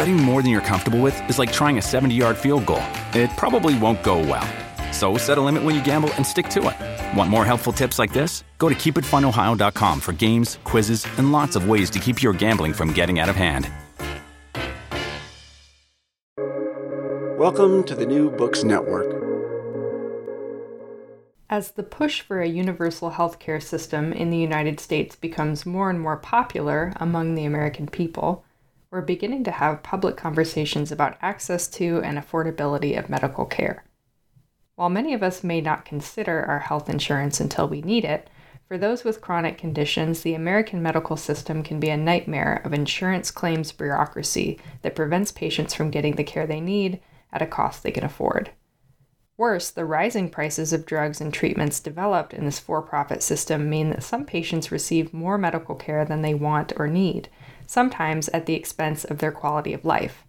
Betting more than you're comfortable with is like trying a 70 yard field goal. It probably won't go well. So set a limit when you gamble and stick to it. Want more helpful tips like this? Go to keepitfunohio.com for games, quizzes, and lots of ways to keep your gambling from getting out of hand. Welcome to the New Books Network. As the push for a universal healthcare system in the United States becomes more and more popular among the American people, we're beginning to have public conversations about access to and affordability of medical care. While many of us may not consider our health insurance until we need it, for those with chronic conditions, the American medical system can be a nightmare of insurance claims bureaucracy that prevents patients from getting the care they need at a cost they can afford. Worse, the rising prices of drugs and treatments developed in this for profit system mean that some patients receive more medical care than they want or need, sometimes at the expense of their quality of life.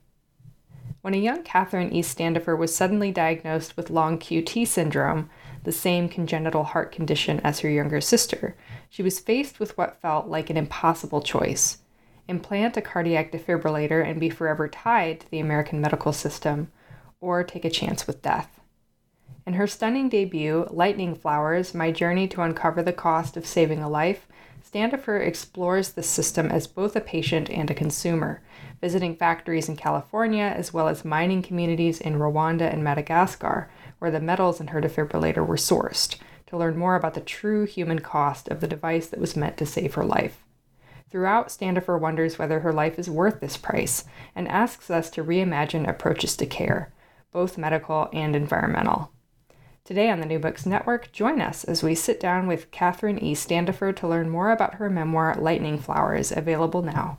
When a young Catherine E. Standifer was suddenly diagnosed with long QT syndrome, the same congenital heart condition as her younger sister, she was faced with what felt like an impossible choice implant a cardiac defibrillator and be forever tied to the American medical system or take a chance with death. In her stunning debut, Lightning Flowers My Journey to Uncover the Cost of Saving a Life, Standefer explores the system as both a patient and a consumer, visiting factories in California as well as mining communities in Rwanda and Madagascar, where the metals in her defibrillator were sourced, to learn more about the true human cost of the device that was meant to save her life. Throughout, Standefer wonders whether her life is worth this price and asks us to reimagine approaches to care both medical and environmental. Today on the New Books Network, join us as we sit down with Catherine E. Standifer to learn more about her memoir, Lightning Flowers, available now.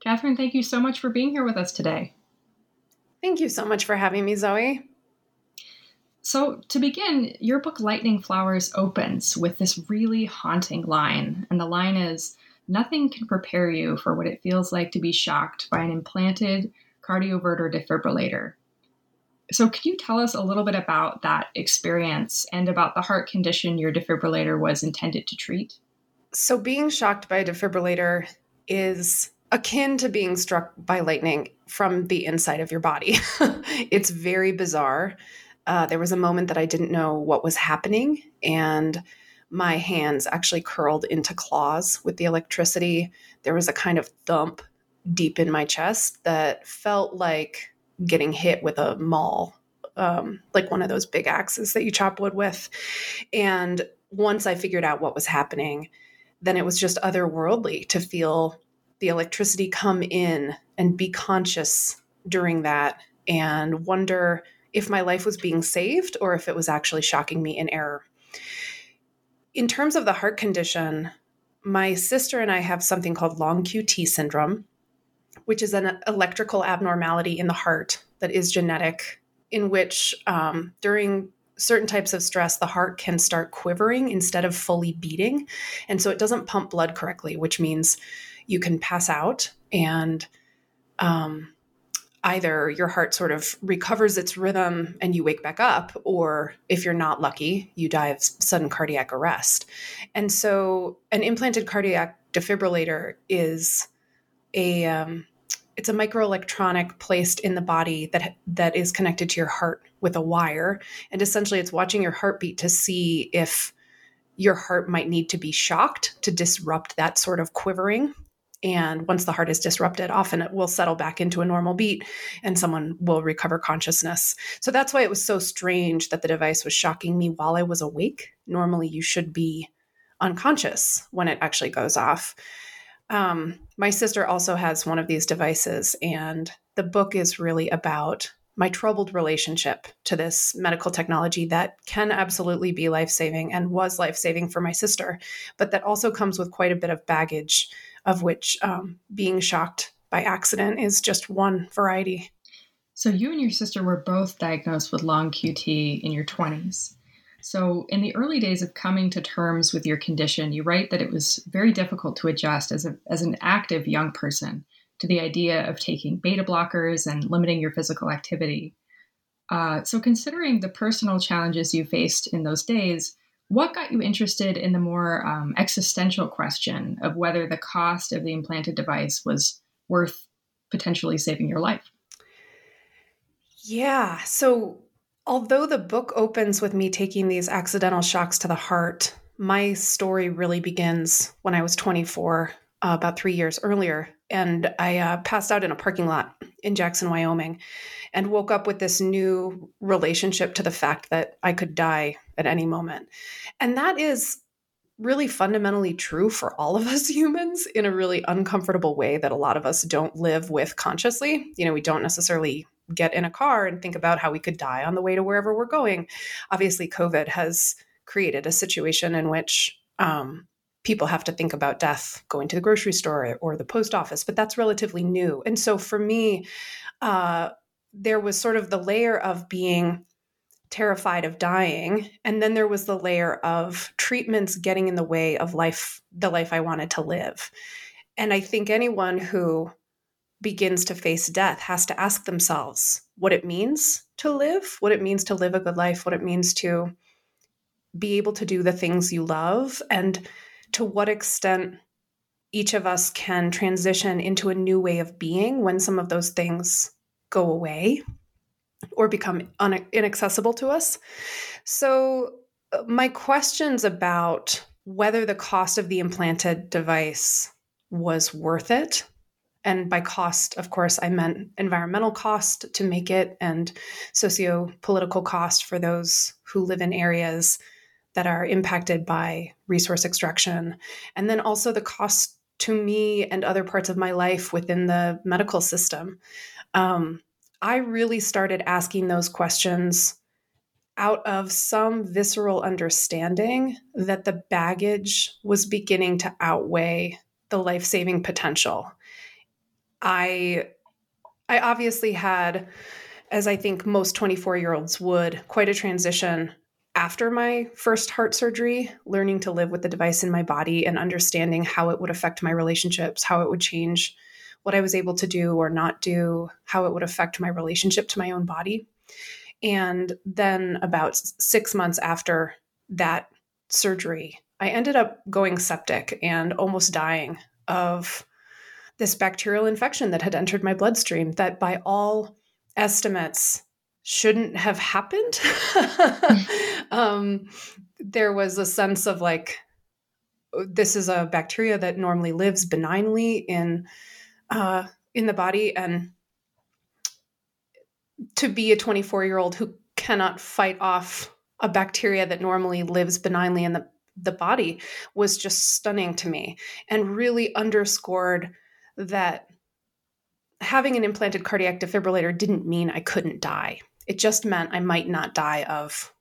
Katherine, thank you so much for being here with us today. Thank you so much for having me, Zoe. So, to begin, your book Lightning Flowers opens with this really haunting line. And the line is Nothing can prepare you for what it feels like to be shocked by an implanted, cardioverter defibrillator. So, could you tell us a little bit about that experience and about the heart condition your defibrillator was intended to treat? So, being shocked by a defibrillator is akin to being struck by lightning from the inside of your body. it's very bizarre. Uh, there was a moment that I didn't know what was happening, and my hands actually curled into claws with the electricity. There was a kind of thump deep in my chest that felt like getting hit with a maul, um, like one of those big axes that you chop wood with. And once I figured out what was happening, then it was just otherworldly to feel the electricity come in and be conscious during that and wonder if my life was being saved or if it was actually shocking me in error. In terms of the heart condition, my sister and I have something called long QT syndrome, which is an electrical abnormality in the heart that is genetic, in which um, during certain types of stress, the heart can start quivering instead of fully beating. And so it doesn't pump blood correctly, which means you can pass out and um, either your heart sort of recovers its rhythm and you wake back up, or if you're not lucky, you die of sudden cardiac arrest. And so an implanted cardiac defibrillator is a um, it's a microelectronic placed in the body that that is connected to your heart with a wire. And essentially it's watching your heartbeat to see if your heart might need to be shocked to disrupt that sort of quivering. And once the heart is disrupted often it will settle back into a normal beat and someone will recover consciousness. So that's why it was so strange that the device was shocking me while i was awake. Normally you should be unconscious when it actually goes off um, my sister also has one of these devices, and the book is really about my troubled relationship to this medical technology that can absolutely be life saving and was life saving for my sister, but that also comes with quite a bit of baggage, of which um, being shocked by accident is just one variety. So, you and your sister were both diagnosed with long QT in your 20s. So, in the early days of coming to terms with your condition, you write that it was very difficult to adjust as, a, as an active young person to the idea of taking beta blockers and limiting your physical activity. Uh, so, considering the personal challenges you faced in those days, what got you interested in the more um, existential question of whether the cost of the implanted device was worth potentially saving your life? Yeah. So, although the book opens with me taking these accidental shocks to the heart, my story really begins when I was 24, uh, about three years earlier. And I uh, passed out in a parking lot in Jackson, Wyoming, and woke up with this new relationship to the fact that I could die at any moment. And that is really fundamentally true for all of us humans in a really uncomfortable way that a lot of us don't live with consciously. You know, we don't necessarily get in a car and think about how we could die on the way to wherever we're going. Obviously, COVID has created a situation in which um, people have to think about death going to the grocery store or the post office, but that's relatively new. And so for me, uh, there was sort of the layer of being terrified of dying and then there was the layer of treatments getting in the way of life the life i wanted to live and i think anyone who begins to face death has to ask themselves what it means to live, what it means to live a good life, what it means to be able to do the things you love, and to what extent each of us can transition into a new way of being when some of those things go away or become un- inaccessible to us. So, uh, my questions about whether the cost of the implanted device was worth it and by cost, of course, I meant environmental cost to make it and socio political cost for those who live in areas that are impacted by resource extraction. And then also the cost to me and other parts of my life within the medical system. Um, I really started asking those questions out of some visceral understanding that the baggage was beginning to outweigh the life saving potential. I I obviously had as I think most 24 year olds would quite a transition after my first heart surgery, learning to live with the device in my body and understanding how it would affect my relationships, how it would change what I was able to do or not do, how it would affect my relationship to my own body. And then about six months after that surgery, I ended up going septic and almost dying of this bacterial infection that had entered my bloodstream that by all estimates shouldn't have happened. um, there was a sense of like, this is a bacteria that normally lives benignly in uh, in the body, and to be a 24 year old who cannot fight off a bacteria that normally lives benignly in the the body was just stunning to me and really underscored that having an implanted cardiac defibrillator didn't mean I couldn't die. It just meant I might not die of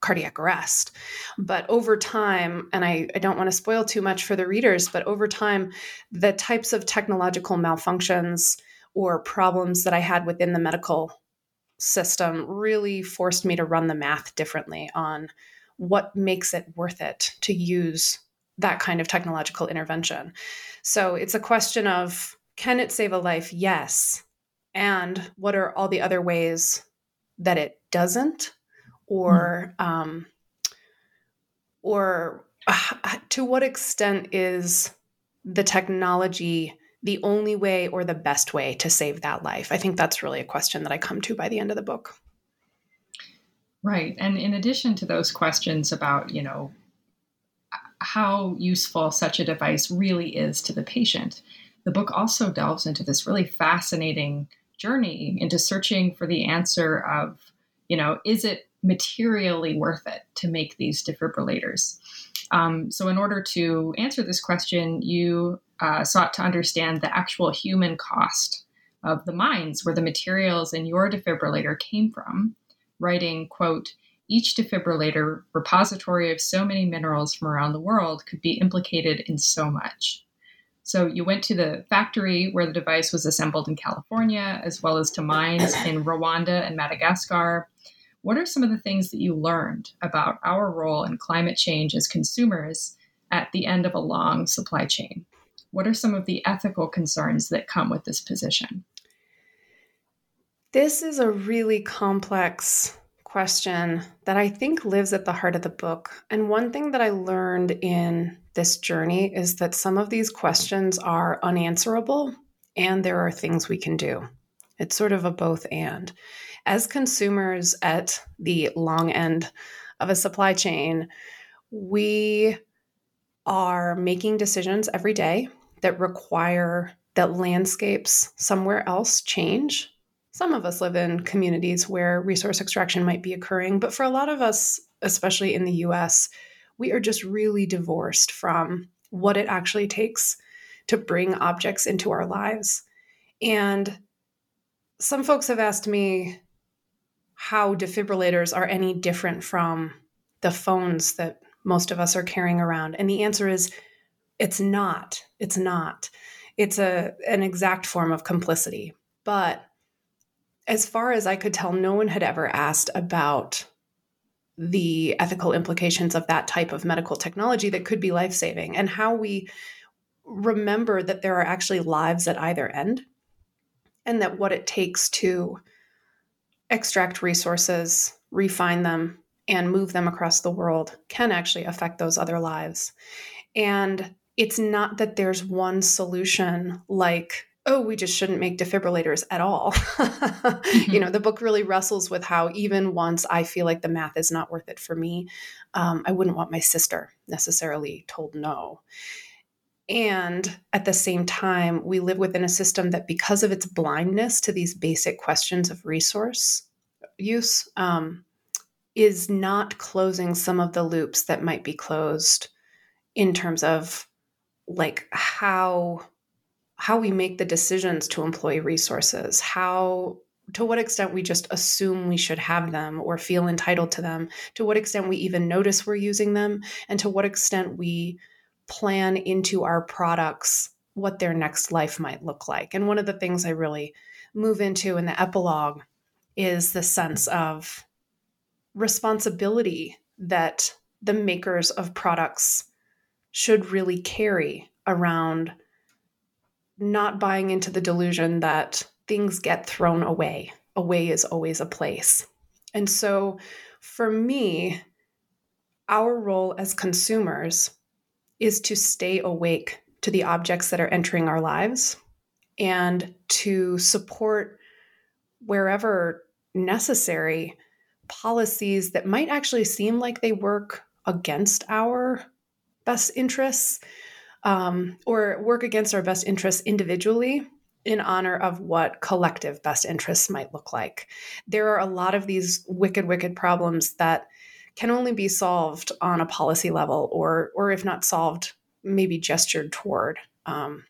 cardiac arrest. But over time, and I, I don't want to spoil too much for the readers, but over time, the types of technological malfunctions or problems that I had within the medical system really forced me to run the math differently on what makes it worth it to use that kind of technological intervention. So it's a question of can it save a life? Yes. And what are all the other ways that it doesn't? Or, mm. um, or uh, to what extent is the technology the only way or the best way to save that life? I think that's really a question that I come to by the end of the book. Right. And in addition to those questions about, you know, how useful such a device really is to the patient. The book also delves into this really fascinating journey into searching for the answer of, you know, is it materially worth it to make these defibrillators? Um, so, in order to answer this question, you uh, sought to understand the actual human cost of the mines where the materials in your defibrillator came from, writing, quote, each defibrillator repository of so many minerals from around the world could be implicated in so much. So you went to the factory where the device was assembled in California, as well as to mines in Rwanda and Madagascar. What are some of the things that you learned about our role in climate change as consumers at the end of a long supply chain? What are some of the ethical concerns that come with this position? This is a really complex question that I think lives at the heart of the book. And one thing that I learned in this journey is that some of these questions are unanswerable and there are things we can do. It's sort of a both and. As consumers at the long end of a supply chain, we are making decisions every day that require that landscapes somewhere else change. Some of us live in communities where resource extraction might be occurring, but for a lot of us, especially in the US, we are just really divorced from what it actually takes to bring objects into our lives. And some folks have asked me how defibrillators are any different from the phones that most of us are carrying around. And the answer is it's not. It's not. It's a an exact form of complicity. But as far as I could tell, no one had ever asked about the ethical implications of that type of medical technology that could be life saving and how we remember that there are actually lives at either end and that what it takes to extract resources, refine them, and move them across the world can actually affect those other lives. And it's not that there's one solution like oh we just shouldn't make defibrillators at all mm-hmm. you know the book really wrestles with how even once i feel like the math is not worth it for me um, i wouldn't want my sister necessarily told no and at the same time we live within a system that because of its blindness to these basic questions of resource use um, is not closing some of the loops that might be closed in terms of like how how we make the decisions to employ resources how to what extent we just assume we should have them or feel entitled to them to what extent we even notice we're using them and to what extent we plan into our products what their next life might look like. And one of the things i really move into in the epilogue is the sense of responsibility that the makers of products should really carry around not buying into the delusion that things get thrown away. Away is always a place. And so for me, our role as consumers is to stay awake to the objects that are entering our lives and to support wherever necessary policies that might actually seem like they work against our best interests um, or work against our best interests individually in honor of what collective best interests might look like. There are a lot of these wicked, wicked problems that can only be solved on a policy level, or, or if not solved, maybe gestured toward. Um,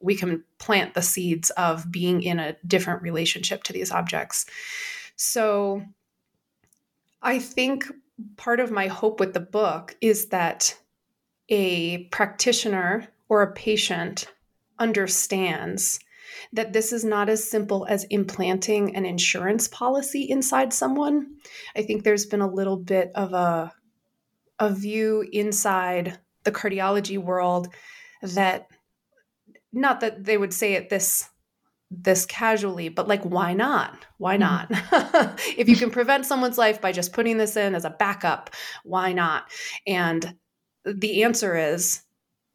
we can plant the seeds of being in a different relationship to these objects. So I think part of my hope with the book is that a practitioner or a patient understands that this is not as simple as implanting an insurance policy inside someone. I think there's been a little bit of a a view inside the cardiology world that not that they would say it this this casually, but like, why not? Why mm-hmm. not? if you can prevent someone's life by just putting this in as a backup, why not? And the answer is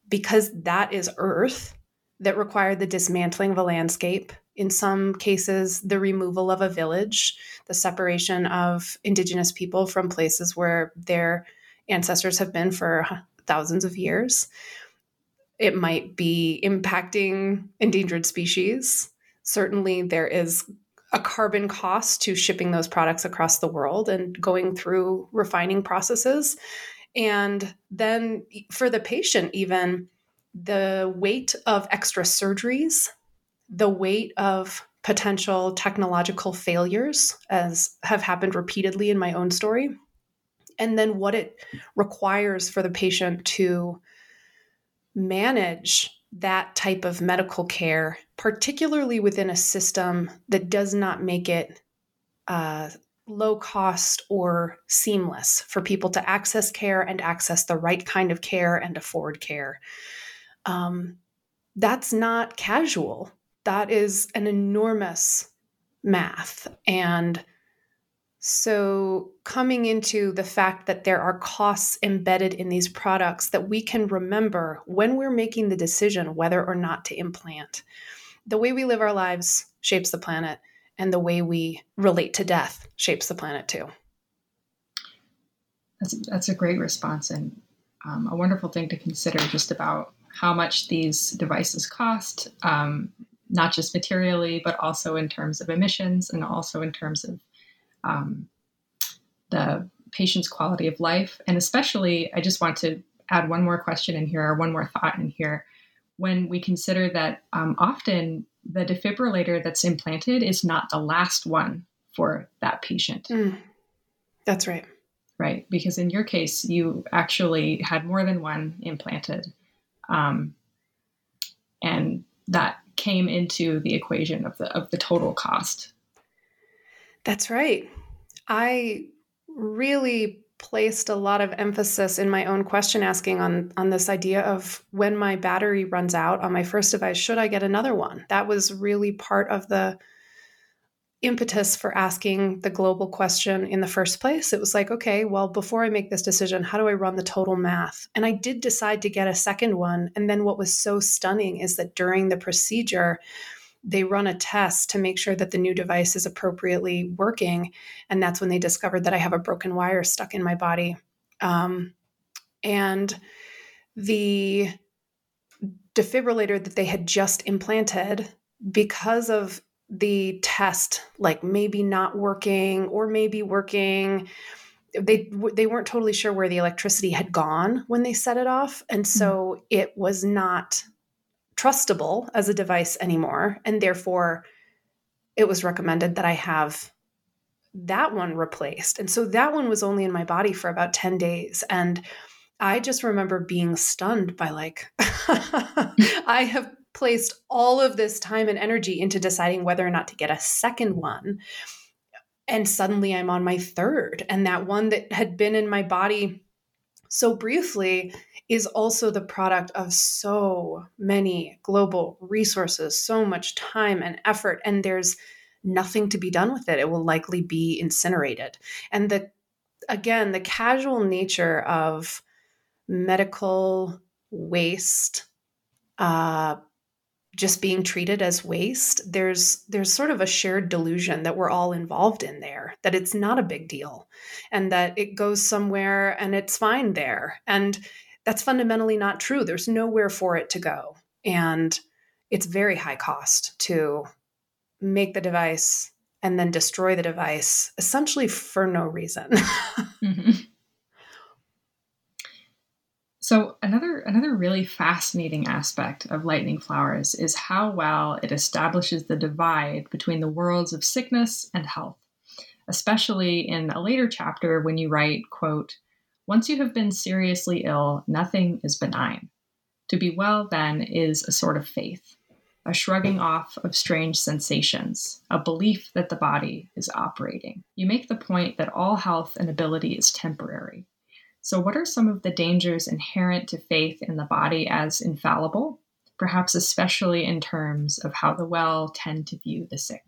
because that is Earth that required the dismantling of a landscape. In some cases, the removal of a village, the separation of Indigenous people from places where their ancestors have been for thousands of years. It might be impacting endangered species certainly there is a carbon cost to shipping those products across the world and going through refining processes. And then for the patient, even the weight of extra surgeries, the weight of potential technological failures, as have happened repeatedly in my own story, and then what it requires for the patient to manage that type of medical care, particularly within a system that does not make it uh, low cost or seamless for people to access care and access the right kind of care and afford care. Um, that's not casual. That is an enormous math. And so, coming into the fact that there are costs embedded in these products that we can remember when we're making the decision whether or not to implant. The way we live our lives shapes the planet, and the way we relate to death shapes the planet too. That's, that's a great response and um, a wonderful thing to consider just about how much these devices cost, um, not just materially, but also in terms of emissions and also in terms of um, the patient's quality of life. And especially, I just want to add one more question in here or one more thought in here. When we consider that um, often the defibrillator that's implanted is not the last one for that patient. Mm, that's right. Right. Because in your case, you actually had more than one implanted. Um, and that came into the equation of the of the total cost that's right. I really placed a lot of emphasis in my own question asking on on this idea of when my battery runs out on my first device should I get another one? That was really part of the impetus for asking the global question in the first place. It was like okay well before I make this decision how do I run the total math? And I did decide to get a second one. And then what was so stunning is that during the procedure they run a test to make sure that the new device is appropriately working. And that's when they discovered that I have a broken wire stuck in my body. Um, and the defibrillator that they had just implanted, because of the test, like maybe not working or maybe working, they they weren't totally sure where the electricity had gone when they set it off and so mm-hmm. it was not trustable as a device anymore. And therefore, it was recommended that I have that one replaced. And so that one was only in my body for about 10 days. And I just remember being stunned by like, I have placed all of this time and energy into deciding whether or not to get a second one. And suddenly I'm on my third. And that one that had been in my body so briefly is also the product of so many global resources, so much time and effort, and there's nothing to be done with it. It will likely be incinerated. And the again, the casual nature of medical waste uh, just being treated as waste there's there's sort of a shared delusion that we're all involved in there that it's not a big deal and that it goes somewhere and it's fine there. And that's fundamentally not true. There's nowhere for it to go. And it's very high cost to make the device and then destroy the device essentially for no reason. Mm-hmm. So another another really fascinating aspect of lightning flowers is how well it establishes the divide between the worlds of sickness and health. Especially in a later chapter when you write, quote, once you have been seriously ill, nothing is benign. To be well then is a sort of faith, a shrugging off of strange sensations, a belief that the body is operating. You make the point that all health and ability is temporary, so, what are some of the dangers inherent to faith in the body as infallible, perhaps especially in terms of how the well tend to view the sick?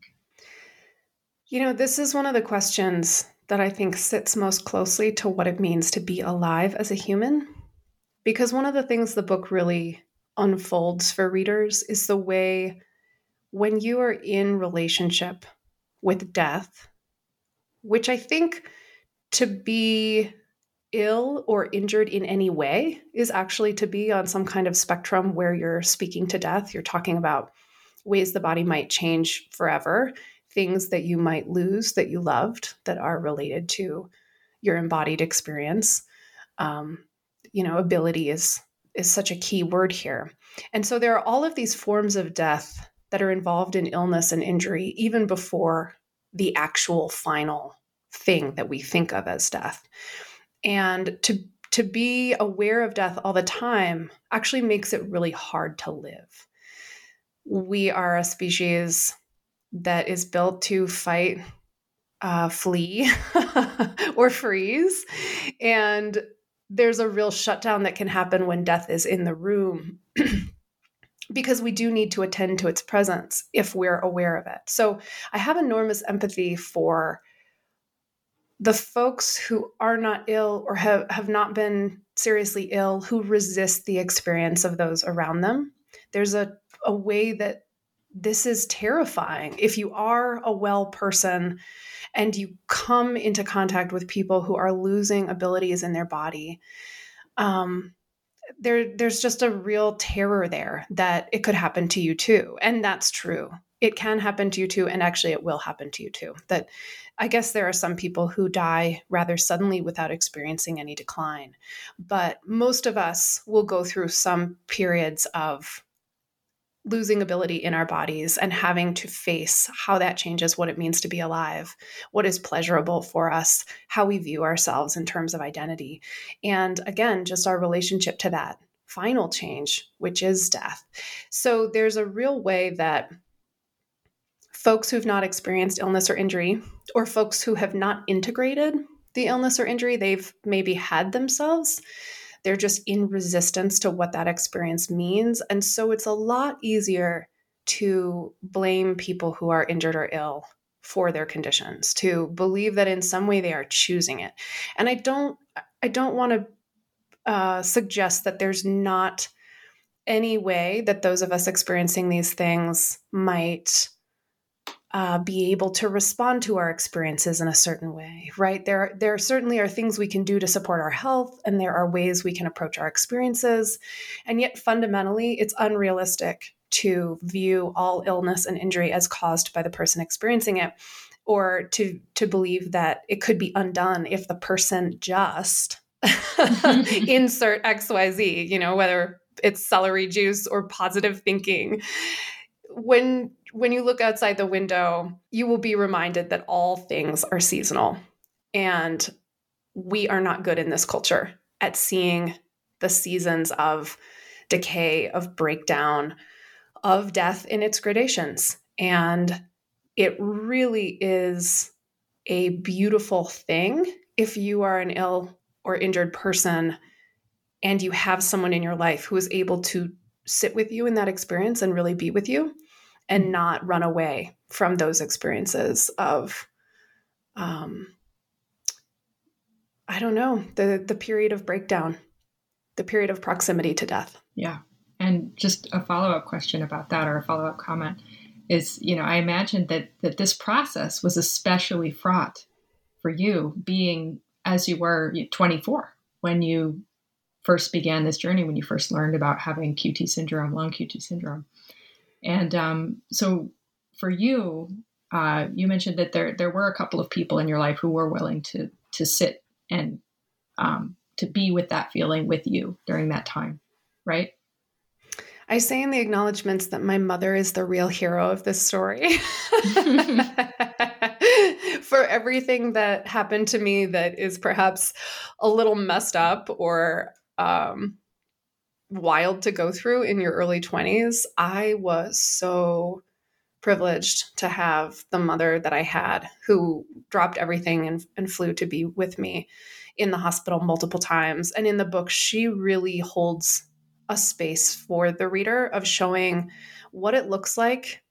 You know, this is one of the questions that I think sits most closely to what it means to be alive as a human. Because one of the things the book really unfolds for readers is the way when you are in relationship with death, which I think to be ill or injured in any way is actually to be on some kind of spectrum where you're speaking to death. You're talking about ways the body might change forever, things that you might lose that you loved that are related to your embodied experience. Um, you know, ability is is such a key word here. And so there are all of these forms of death that are involved in illness and injury even before the actual final thing that we think of as death. And to to be aware of death all the time actually makes it really hard to live. We are a species that is built to fight, uh, flee, or freeze. And there's a real shutdown that can happen when death is in the room. because we do need to attend to its presence if we're aware of it. So I have enormous empathy for the folks who are not ill or have, have not been seriously ill who resist the experience of those around them. There's a, a way that this is terrifying. If you are a well person and you come into contact with people who are losing abilities in their body, um, there, there's just a real terror there that it could happen to you too. And that's true. It can happen to you too. And actually, it will happen to you too. That I guess there are some people who die rather suddenly without experiencing any decline. But most of us will go through some periods of losing ability in our bodies and having to face how that changes what it means to be alive, what is pleasurable for us, how we view ourselves in terms of identity. And again, just our relationship to that final change, which is death. So there's a real way that folks who've not experienced illness or injury, or folks who have not integrated the illness or injury they've maybe had themselves, they're just in resistance to what that experience means. And so it's a lot easier to blame people who are injured or ill for their conditions, to believe that in some way they are choosing it. And I don't I don't want to uh, suggest that there's not any way that those of us experiencing these things might uh, be able to respond to our experiences in a certain way, right? There, there certainly are things we can do to support our health, and there are ways we can approach our experiences. And yet, fundamentally, it's unrealistic to view all illness and injury as caused by the person experiencing it, or to to believe that it could be undone if the person just insert X, Y, Z. You know, whether it's celery juice or positive thinking. When when you look outside the window, you will be reminded that all things are seasonal. And we are not good in this culture at seeing the seasons of decay, of breakdown, of death in its gradations. And it really is a beautiful thing if you are an ill or injured person and you have someone in your life who is able to sit with you in that experience and really be with you and not run away from those experiences of um, I don't know, the the period of breakdown, the period of proximity to death. Yeah. And just a follow-up question about that or a follow-up comment is, you know, I imagine that that this process was especially fraught for you being as you were 24 when you first began this journey when you first learned about having QT syndrome, long QT syndrome. And um, so for you, uh, you mentioned that there there were a couple of people in your life who were willing to to sit and um, to be with that feeling with you during that time, right? I say in the acknowledgments that my mother is the real hero of this story. For everything that happened to me that is perhaps a little messed up or um, wild to go through in your early 20s, I was so privileged to have the mother that I had who dropped everything and, and flew to be with me in the hospital multiple times. And in the book, she really holds a space for the reader of showing what it looks like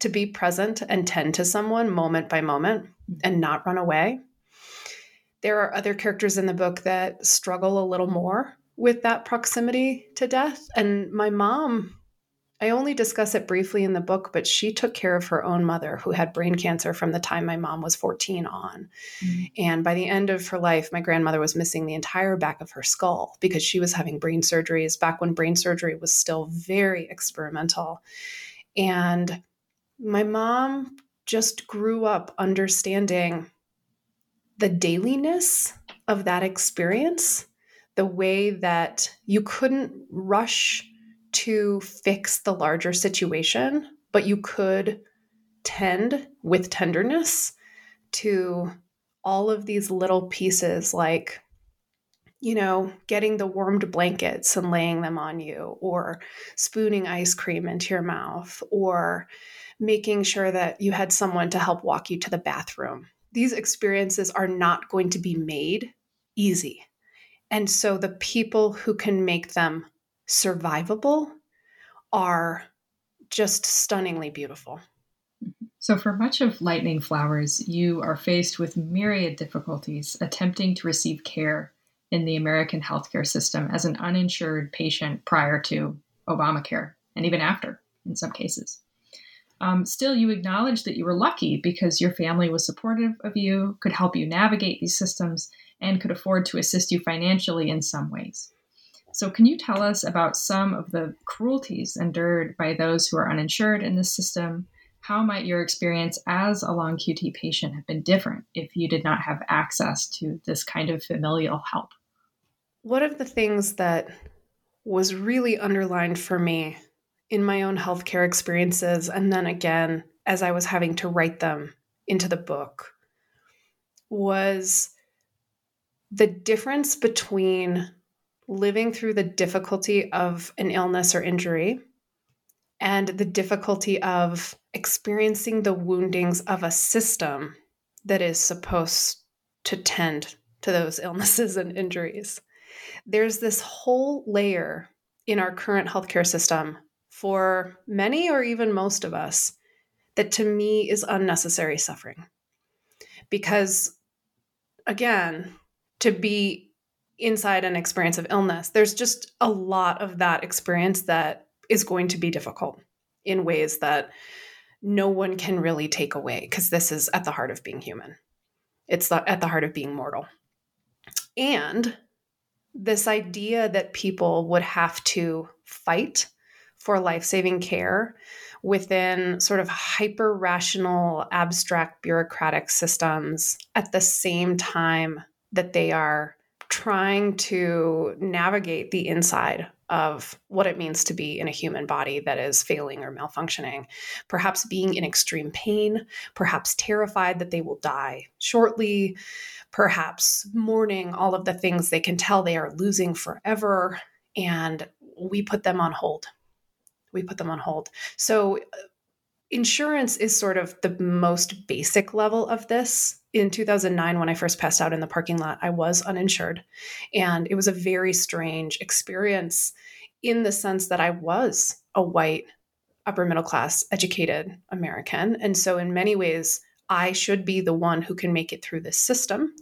to be present and tend to someone moment by moment and not run away. There are other characters in the book that struggle a little more with that proximity to death. And my mom, I only discuss it briefly in the book, but she took care of her own mother who had brain cancer from the time my mom was 14 on. Mm-hmm. And by the end of her life, my grandmother was missing the entire back of her skull because she was having brain surgeries back when brain surgery was still very experimental. And my mom just grew up understanding the dailiness of that experience the way that you couldn't rush to fix the larger situation, but you could tend with tenderness to all of these little pieces like you know, getting the warmed blankets and laying them on you, or spooning ice cream into your mouth, or making sure that you had someone to help walk you to the bathroom. These experiences are not going to be made easy. And so the people who can make them survivable are just stunningly beautiful. So, for much of Lightning Flowers, you are faced with myriad difficulties attempting to receive care in the American healthcare system as an uninsured patient prior to Obamacare and even after in some cases. Um, still, you acknowledge that you were lucky because your family was supportive of you, could help you navigate these systems, and could afford to assist you financially in some ways. So, can you tell us about some of the cruelties endured by those who are uninsured in this system? How might your experience as a long QT patient have been different if you did not have access to this kind of familial help? One of the things that was really underlined for me in my own healthcare experiences, and then again as I was having to write them into the book, was the difference between living through the difficulty of an illness or injury and the difficulty of experiencing the woundings of a system that is supposed to tend to those illnesses and injuries. There's this whole layer in our current healthcare system for many or even most of us that to me is unnecessary suffering. Because again, to be inside an experience of illness, there's just a lot of that experience that is going to be difficult in ways that no one can really take away because this is at the heart of being human. It's the, at the heart of being mortal. And this idea that people would have to fight for life saving care within sort of hyper rational, abstract bureaucratic systems at the same time that they are trying to navigate the inside of what it means to be in a human body that is failing or malfunctioning, perhaps being in extreme pain, perhaps terrified that they will die shortly, perhaps mourning all of the things they can tell they are losing forever. And we put them on hold we put them on hold. So uh, insurance is sort of the most basic level of this. In 2009, when I first passed out in the parking lot, I was uninsured. And it was a very strange experience in the sense that I was a white, upper middle class, educated American. And so, in many ways, I should be the one who can make it through this system.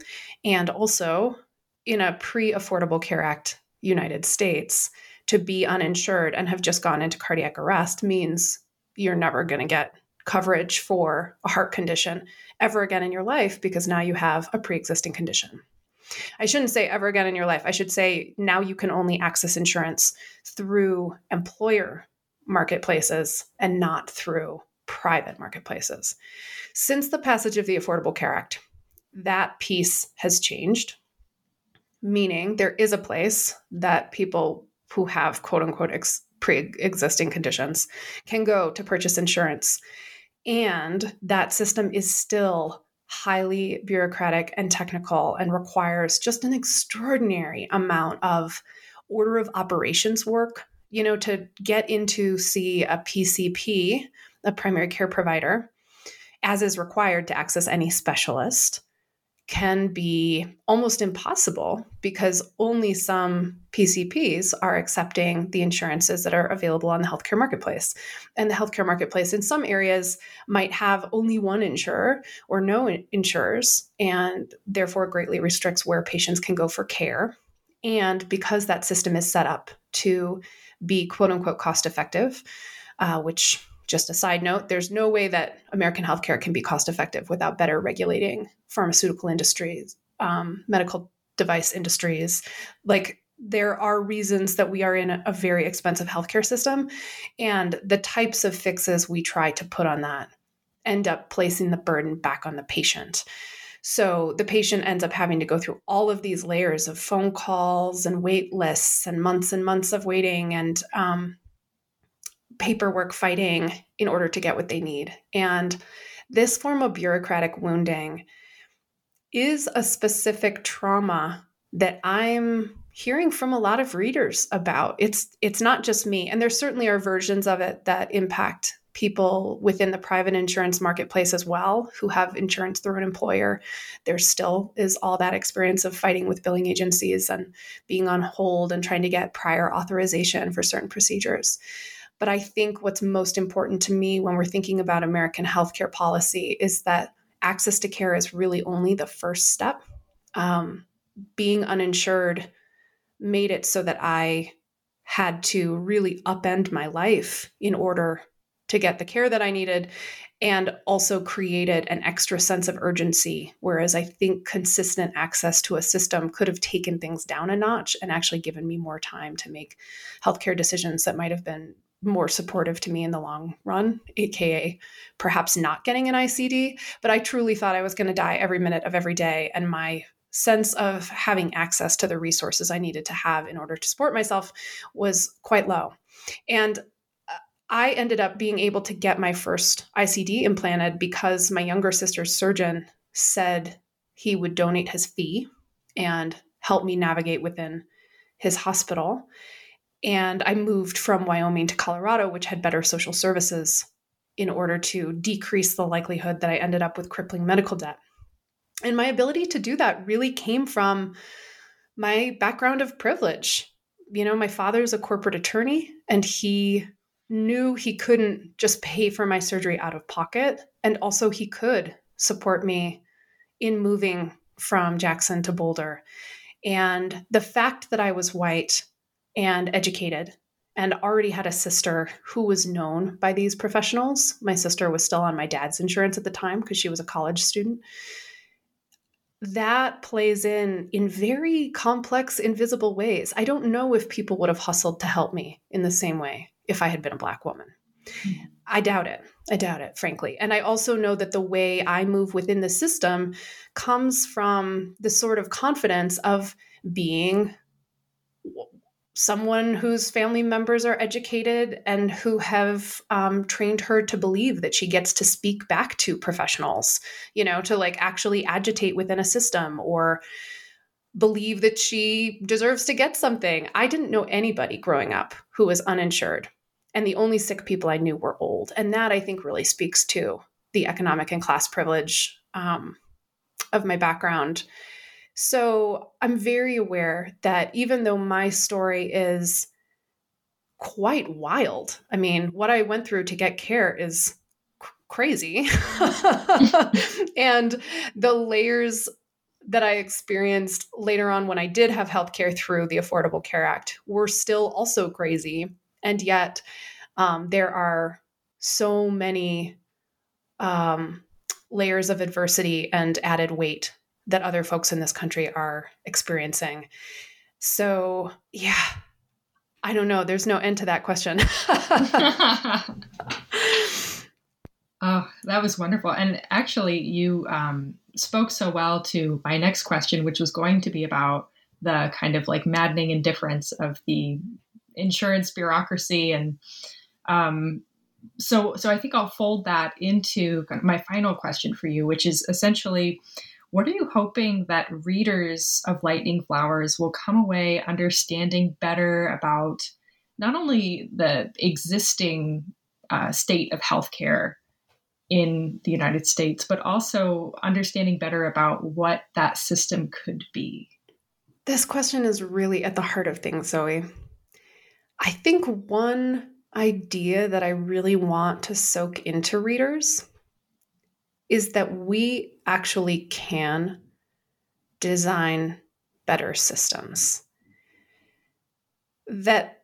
And also, in a pre Affordable Care Act United States, to be uninsured and have just gone into cardiac arrest means you're never going to get coverage for a heart condition ever again in your life because now you have a pre existing condition. I shouldn't say ever again in your life. I should say now you can only access insurance through employer marketplaces and not through private marketplaces. Since the passage of the Affordable Care Act, that piece has changed, meaning there is a place that people who have quote unquote ex- pre existing conditions can go to purchase insurance. And that system is still highly bureaucratic and technical and requires just an extraordinary amount of order of operations work. You know, to get into, see a PCP, a primary care provider, as is required to access any specialist can be almost impossible because only some PCPs are accepting the insurances that are available on the healthcare marketplace. And the healthcare marketplace in some areas might have only one insurer or no insurers, and therefore greatly restricts where patients can go for care. And because that system is set up to be quote unquote cost effective, uh, which just a side note, there's no way that American healthcare can be cost effective without better regulating pharmaceutical industries, um, medical device industries. Like there are reasons that we are in a, a very expensive healthcare system, and the types of fixes we try to put on that end up placing the burden back on the patient. So the patient ends up having to go through all of these layers of phone calls and wait lists and months and months of waiting and um, paperwork fighting in order to get what they need. And this form of bureaucratic wounding is a specific trauma that I'm hearing from a lot of readers about. It's it's not just me, and there certainly are versions of it that impact people within the private insurance marketplace as well who have insurance through an employer. There still is all that experience of fighting with billing agencies and being on hold and trying to get prior authorization for certain procedures. But I think what's most important to me when we're thinking about American healthcare policy is that access to care is really only the first step. Um, being uninsured made it so that I had to really upend my life in order to get the care that I needed and also created an extra sense of urgency. Whereas I think consistent access to a system could have taken things down a notch and actually given me more time to make healthcare decisions that might have been more supportive to me in the long run, aka perhaps not getting an ICD. But I truly thought I was going to die every minute of every day. And my sense of having access to the resources I needed to have in order to support myself was quite low. And uh, I ended up being able to get my first ICD implanted because my younger sister's surgeon said he would donate his fee and help me navigate within his hospital. And I moved from Wyoming to Colorado, which had better social services, in order to decrease the likelihood that I ended up with crippling medical debt. And my ability to do that really came from my background of privilege. You know, my father's a corporate attorney and he knew he couldn't just pay for my surgery out of pocket. And also, he could support me in moving from Jackson to Boulder. And the fact that I was white and educated and already had a sister who was known by these professionals, my sister was still on my dad's insurance at the time because she was a college student. That plays in in very complex invisible ways. I don't know if people would have hustled to help me in the same way if i had been a black woman. Mm-hmm. i doubt it. I doubt it frankly. And i also know that the way i move within the system comes from the sort of confidence of being someone whose family members are educated and who have um, trained her to believe that she gets to speak back to professionals, you know, to like actually agitate within a system or believe that she deserves to get something. I didn't know anybody growing up who was uninsured. And the only sick people I knew were old. And that I think really speaks to the economic and class privilege um, of my background so I'm very aware that even though my story is quite wild, I mean, what I went through to get care is crazy. and the layers that I experienced later on when I did have healthcare through the Affordable Care Act were still also crazy. And yet, um, there are so many um, layers of adversity and added weight that other folks in this country are experiencing. So, yeah, I don't know. There's no end to that question. oh, that was wonderful. And actually, you um, spoke so well to my next question, which was going to be about the kind of like maddening indifference of the insurance bureaucracy and um, so so I think I'll fold that into my final question for you, which is essentially what are you hoping that readers of Lightning Flowers will come away understanding better about not only the existing uh, state of healthcare in the United States, but also understanding better about what that system could be? This question is really at the heart of things, Zoe. I think one idea that I really want to soak into readers is that we actually can design better systems. That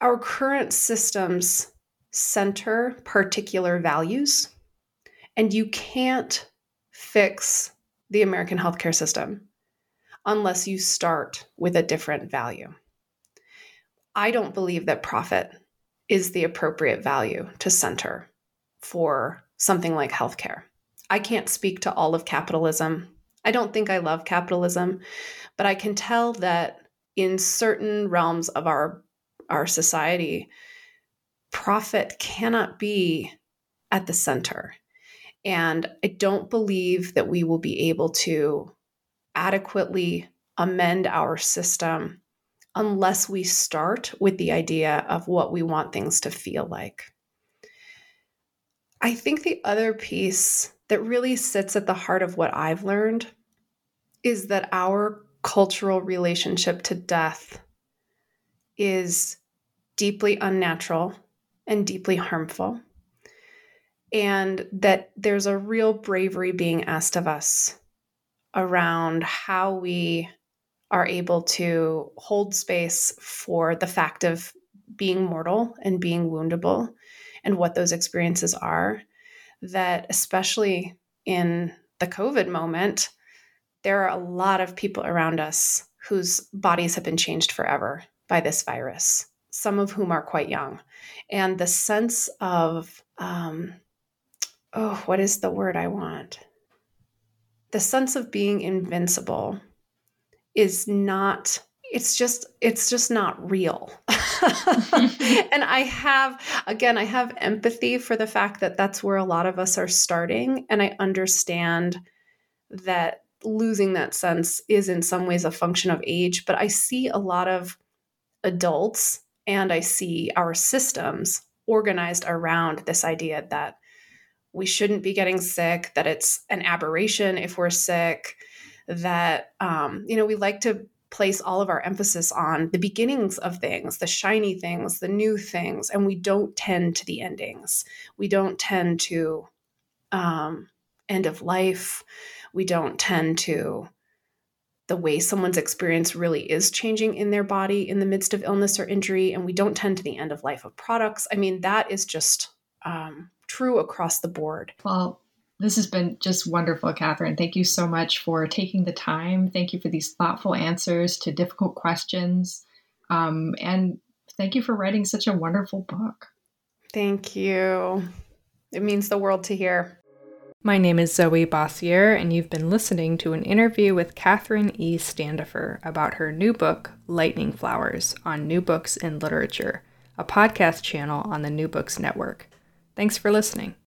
our current systems center particular values, and you can't fix the American healthcare system unless you start with a different value. I don't believe that profit is the appropriate value to center for something like healthcare. I can't speak to all of capitalism. I don't think I love capitalism, but I can tell that in certain realms of our our society, profit cannot be at the center. And I don't believe that we will be able to adequately amend our system unless we start with the idea of what we want things to feel like. I think the other piece that really sits at the heart of what I've learned is that our cultural relationship to death is deeply unnatural and deeply harmful. And that there's a real bravery being asked of us around how we are able to hold space for the fact of being mortal and being woundable and what those experiences are. That, especially in the COVID moment, there are a lot of people around us whose bodies have been changed forever by this virus, some of whom are quite young. And the sense of, um, oh, what is the word I want? The sense of being invincible is not it's just it's just not real. And i have again i have empathy for the fact that that's where a lot of us are starting. And i understand that losing that sense is in some ways a function of age but i see a lot of adults and i see our systems organized around this idea that we shouldn't be getting sick that it's an aberration if we're sick that um, you know we like to place all of our emphasis on the beginnings of things the shiny things the new things and we don't tend to the endings. We don't tend to um, end of life. We don't tend to the way someone's experience really is changing in their body in the midst of illness or injury and we don't tend to the end of life of products. I mean that is just um, true across the board. Well this has been just wonderful, Katherine. Thank you so much for taking the time. Thank you for these thoughtful answers to difficult questions. Um, and thank you for writing such a wonderful book. Thank you. It means the world to hear. My name is Zoe Bossiere, and you've been listening to an interview with Katherine E. Standefer about her new book, Lightning Flowers, on New Books in Literature, a podcast channel on the New Books Network. Thanks for listening.